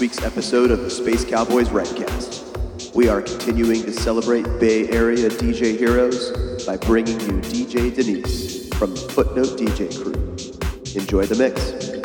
week's episode of the Space Cowboys Redcast. We are continuing to celebrate Bay Area DJ heroes by bringing you DJ Denise from the Footnote DJ crew. Enjoy the mix.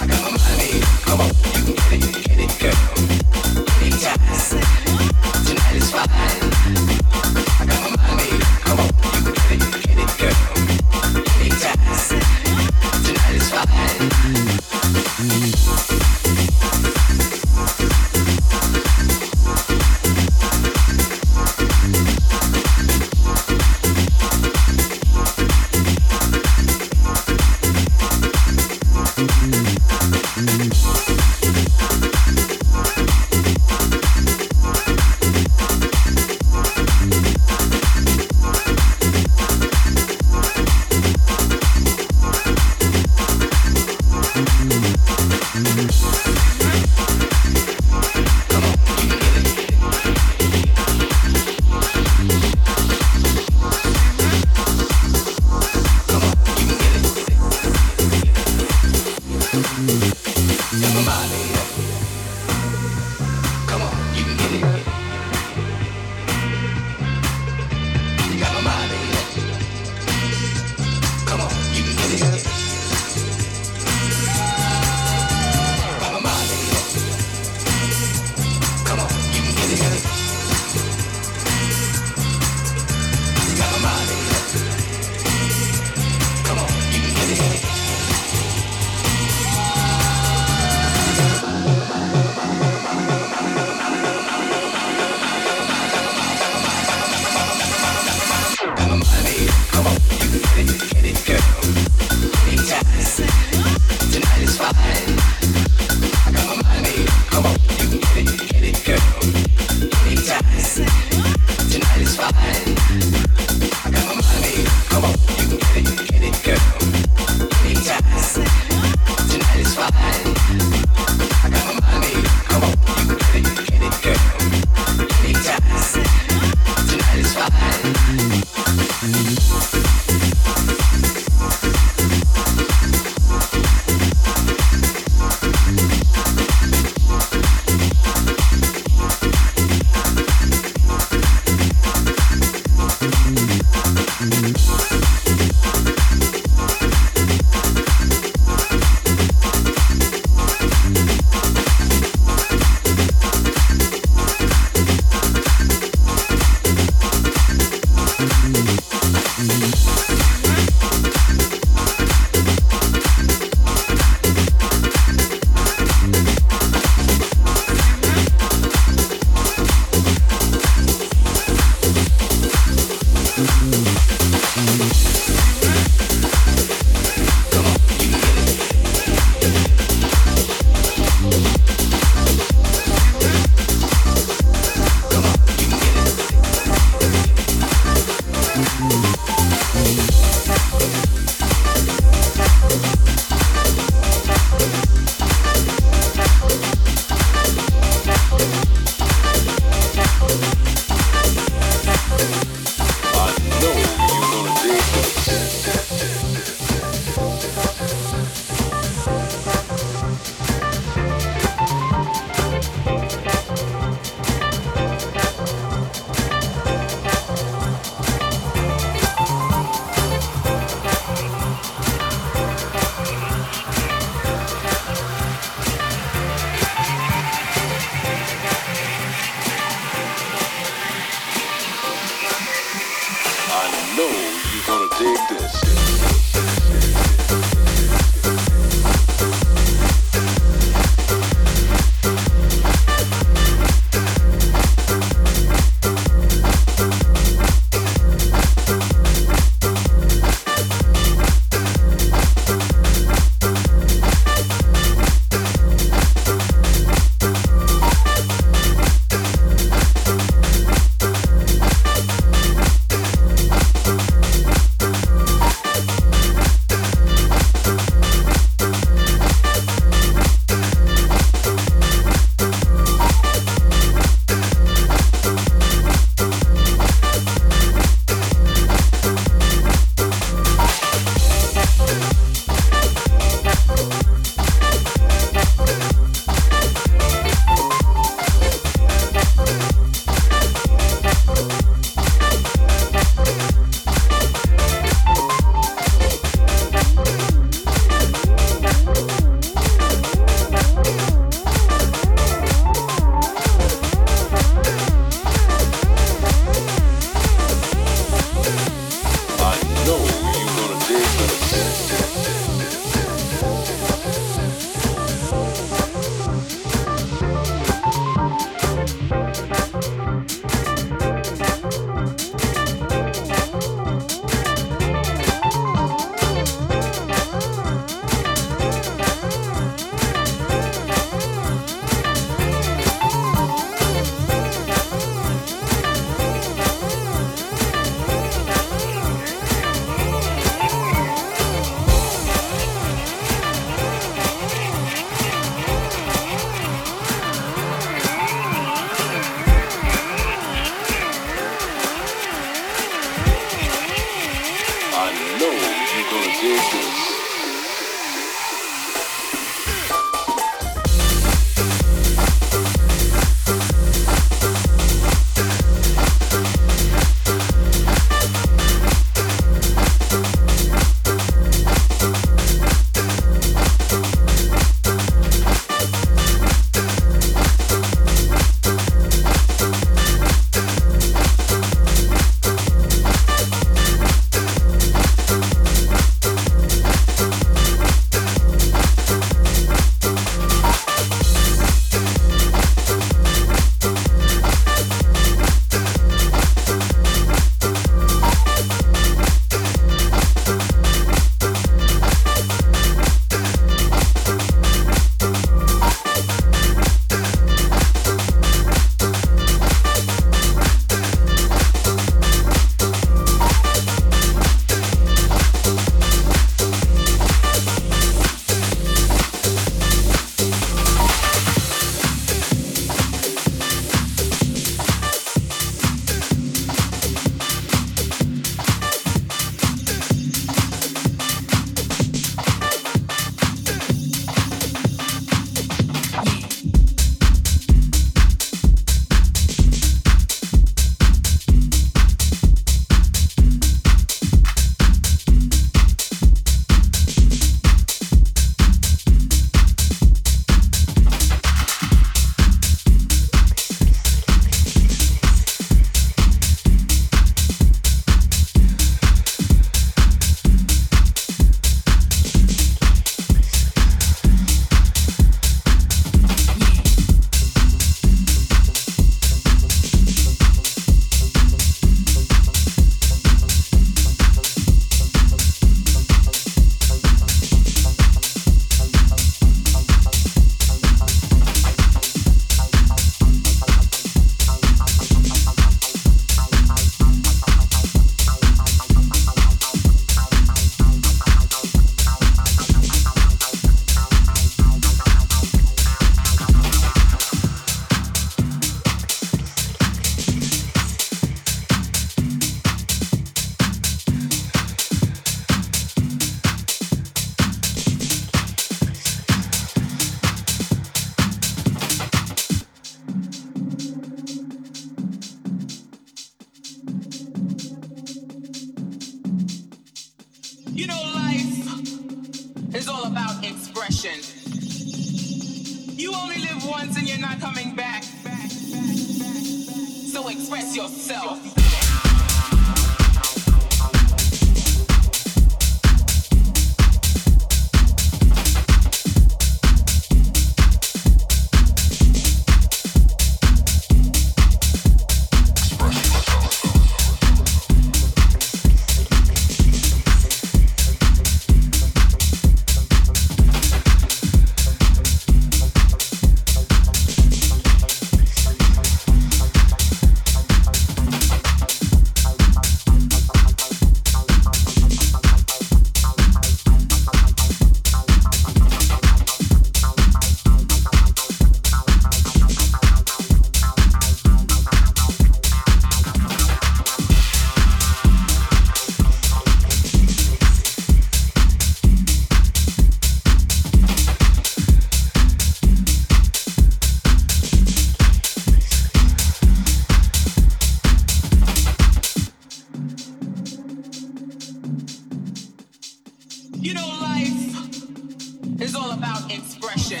is all about expression.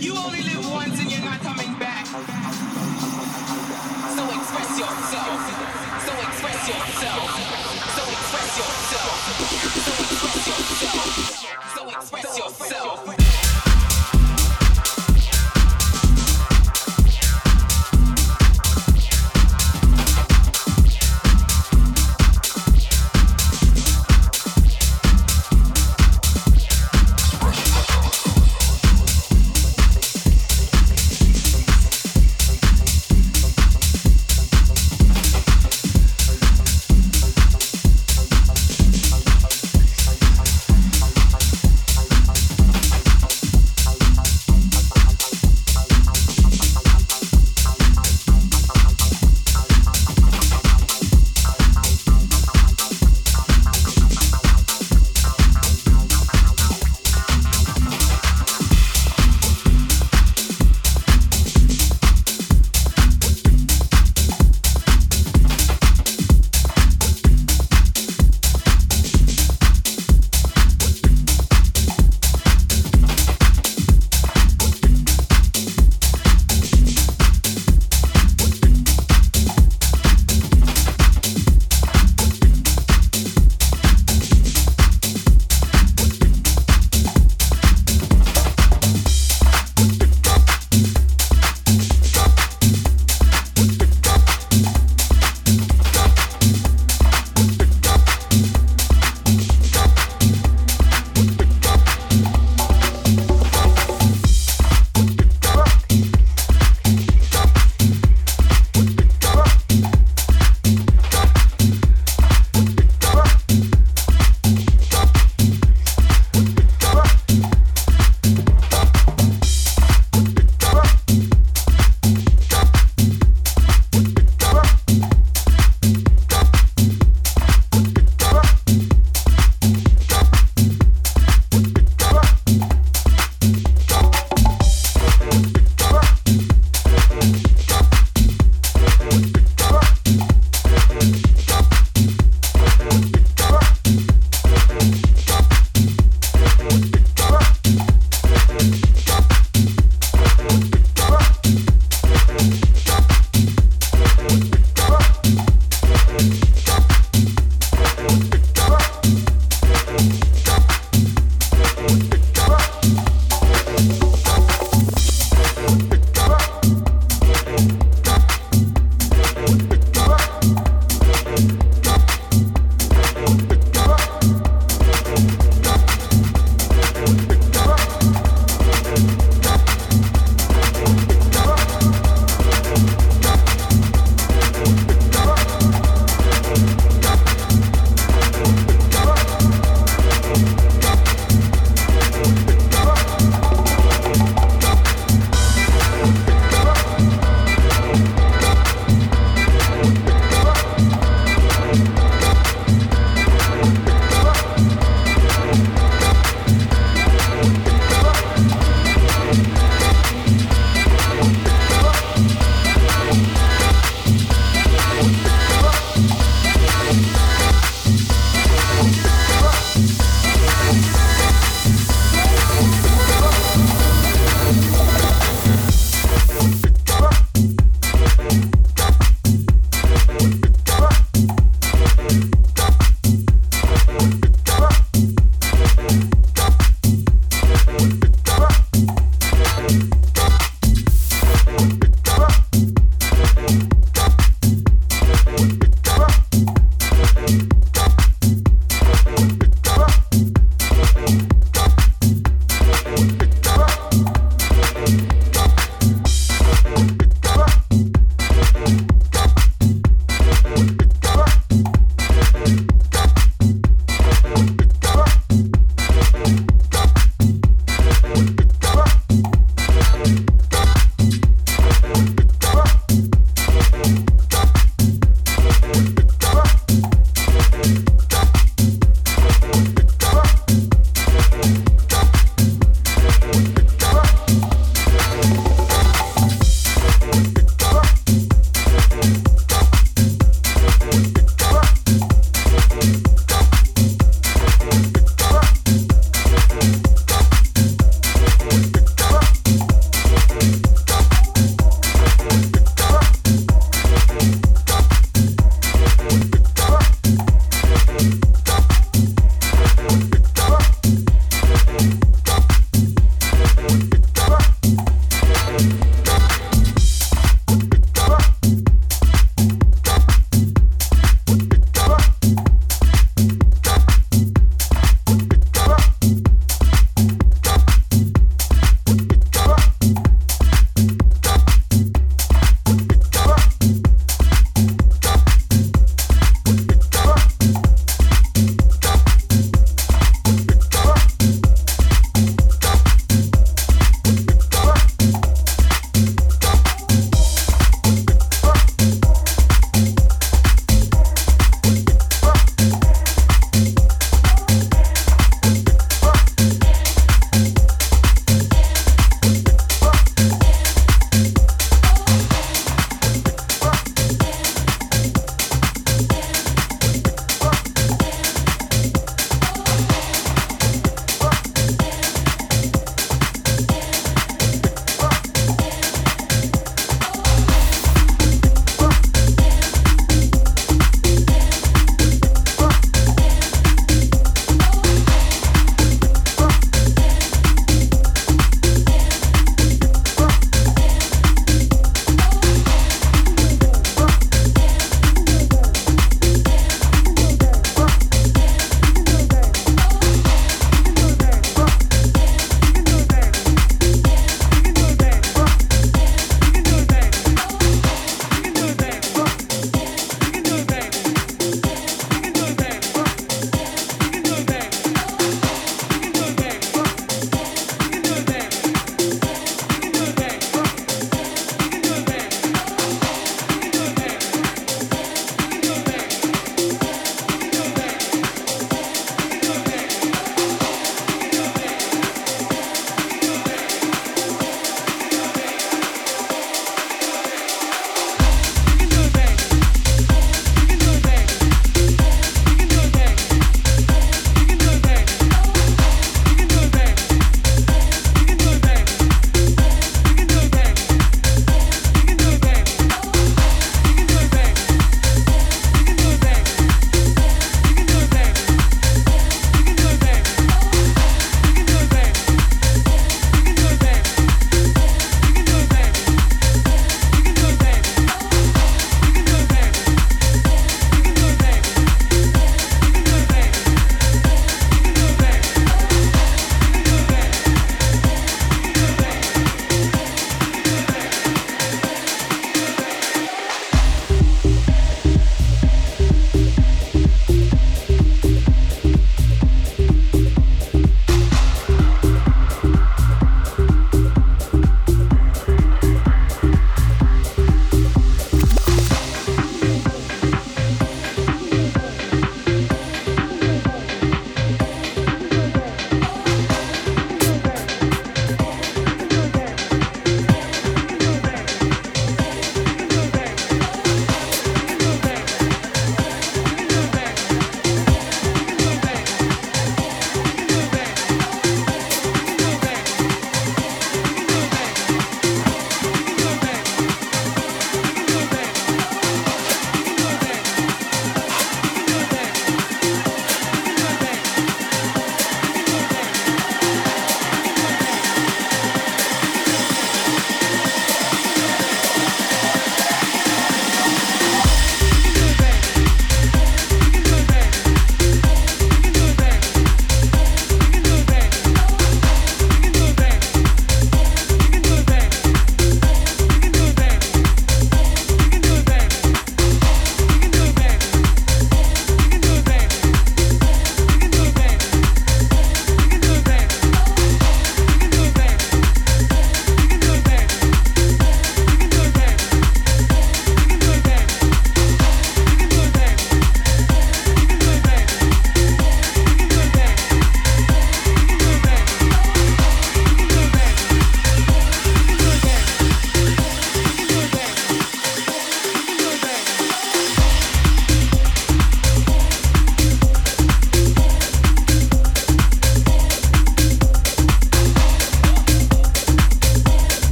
You only live once and you're not coming back. So express yourself. So express yourself.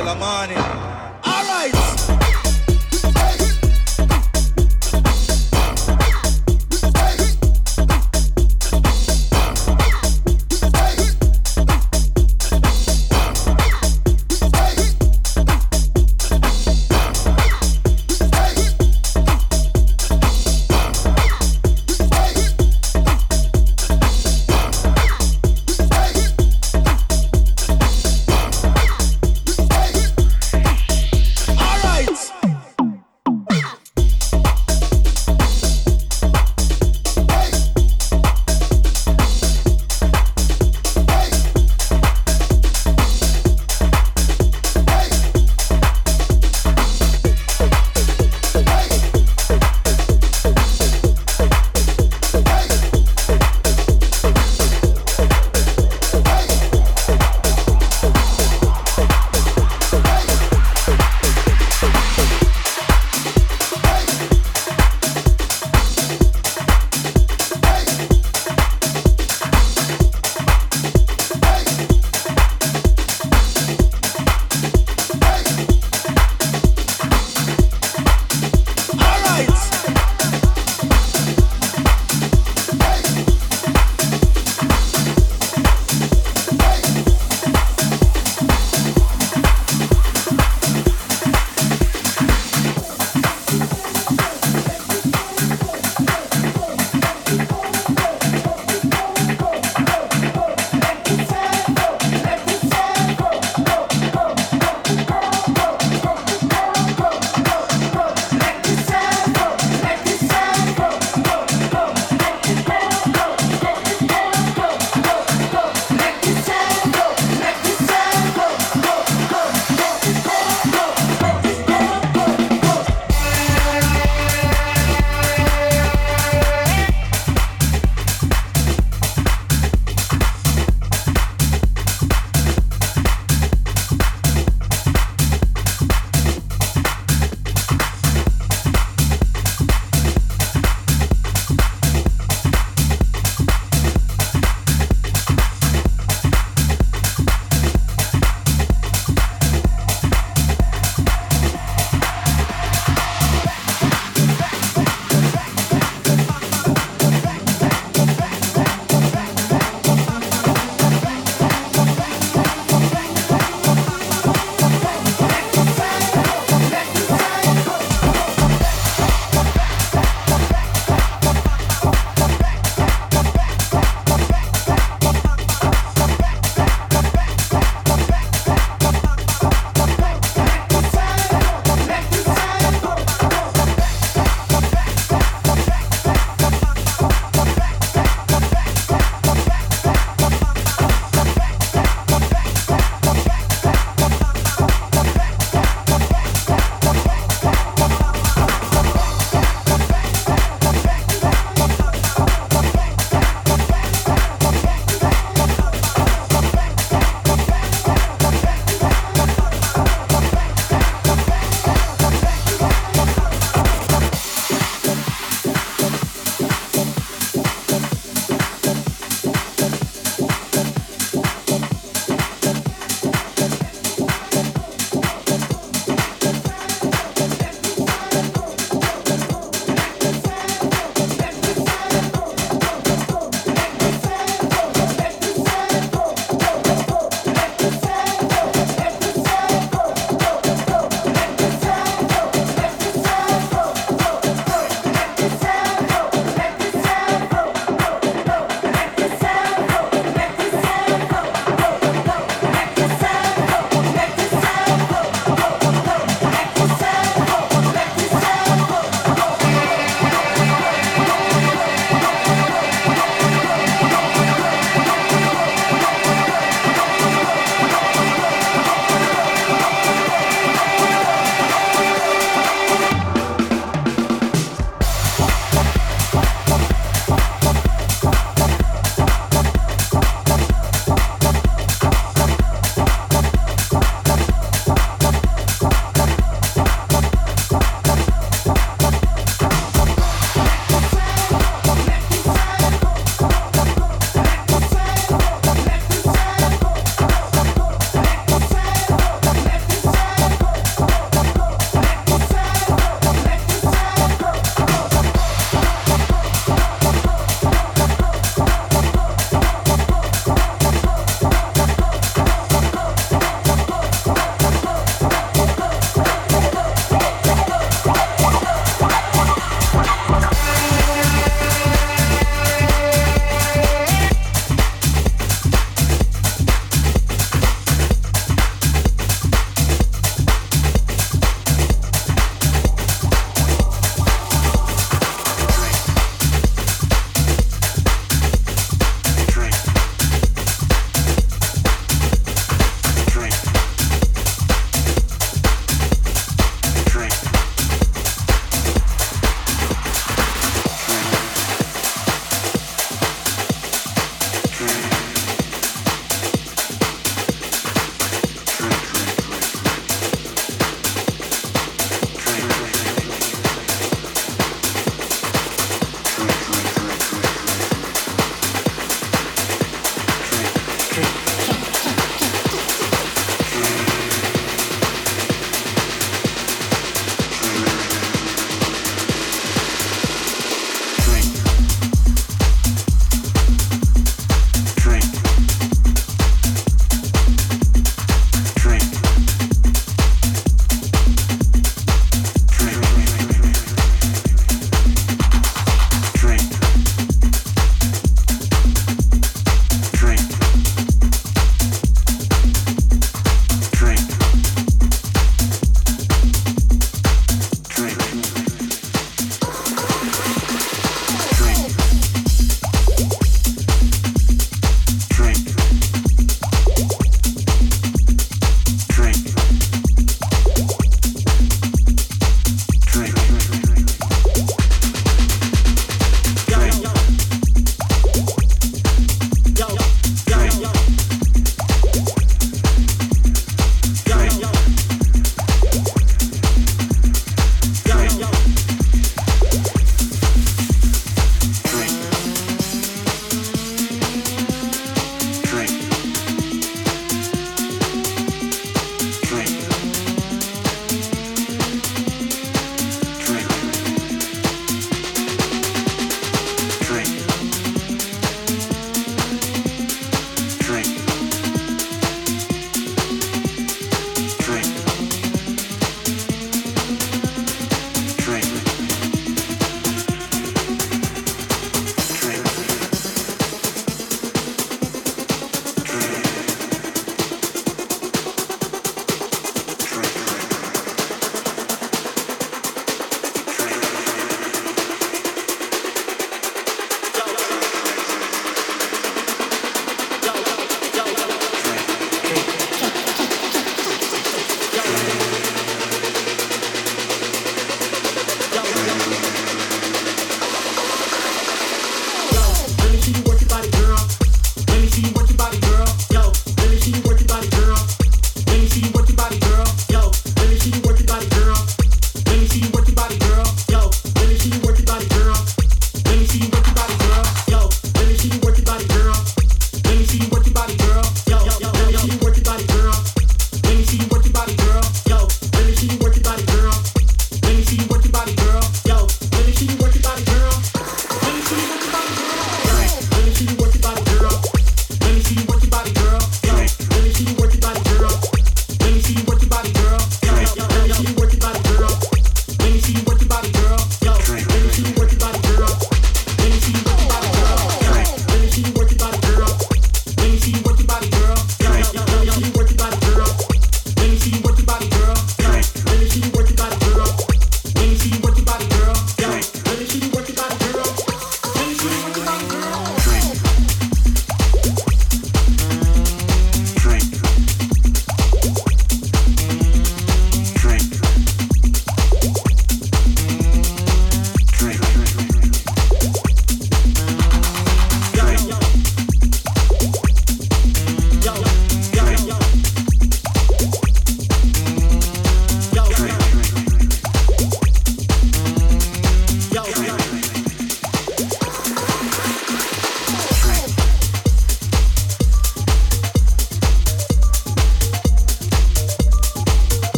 Till the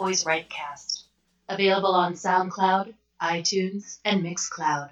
Cowboys Rightcast, available on SoundCloud, iTunes, and Mixcloud.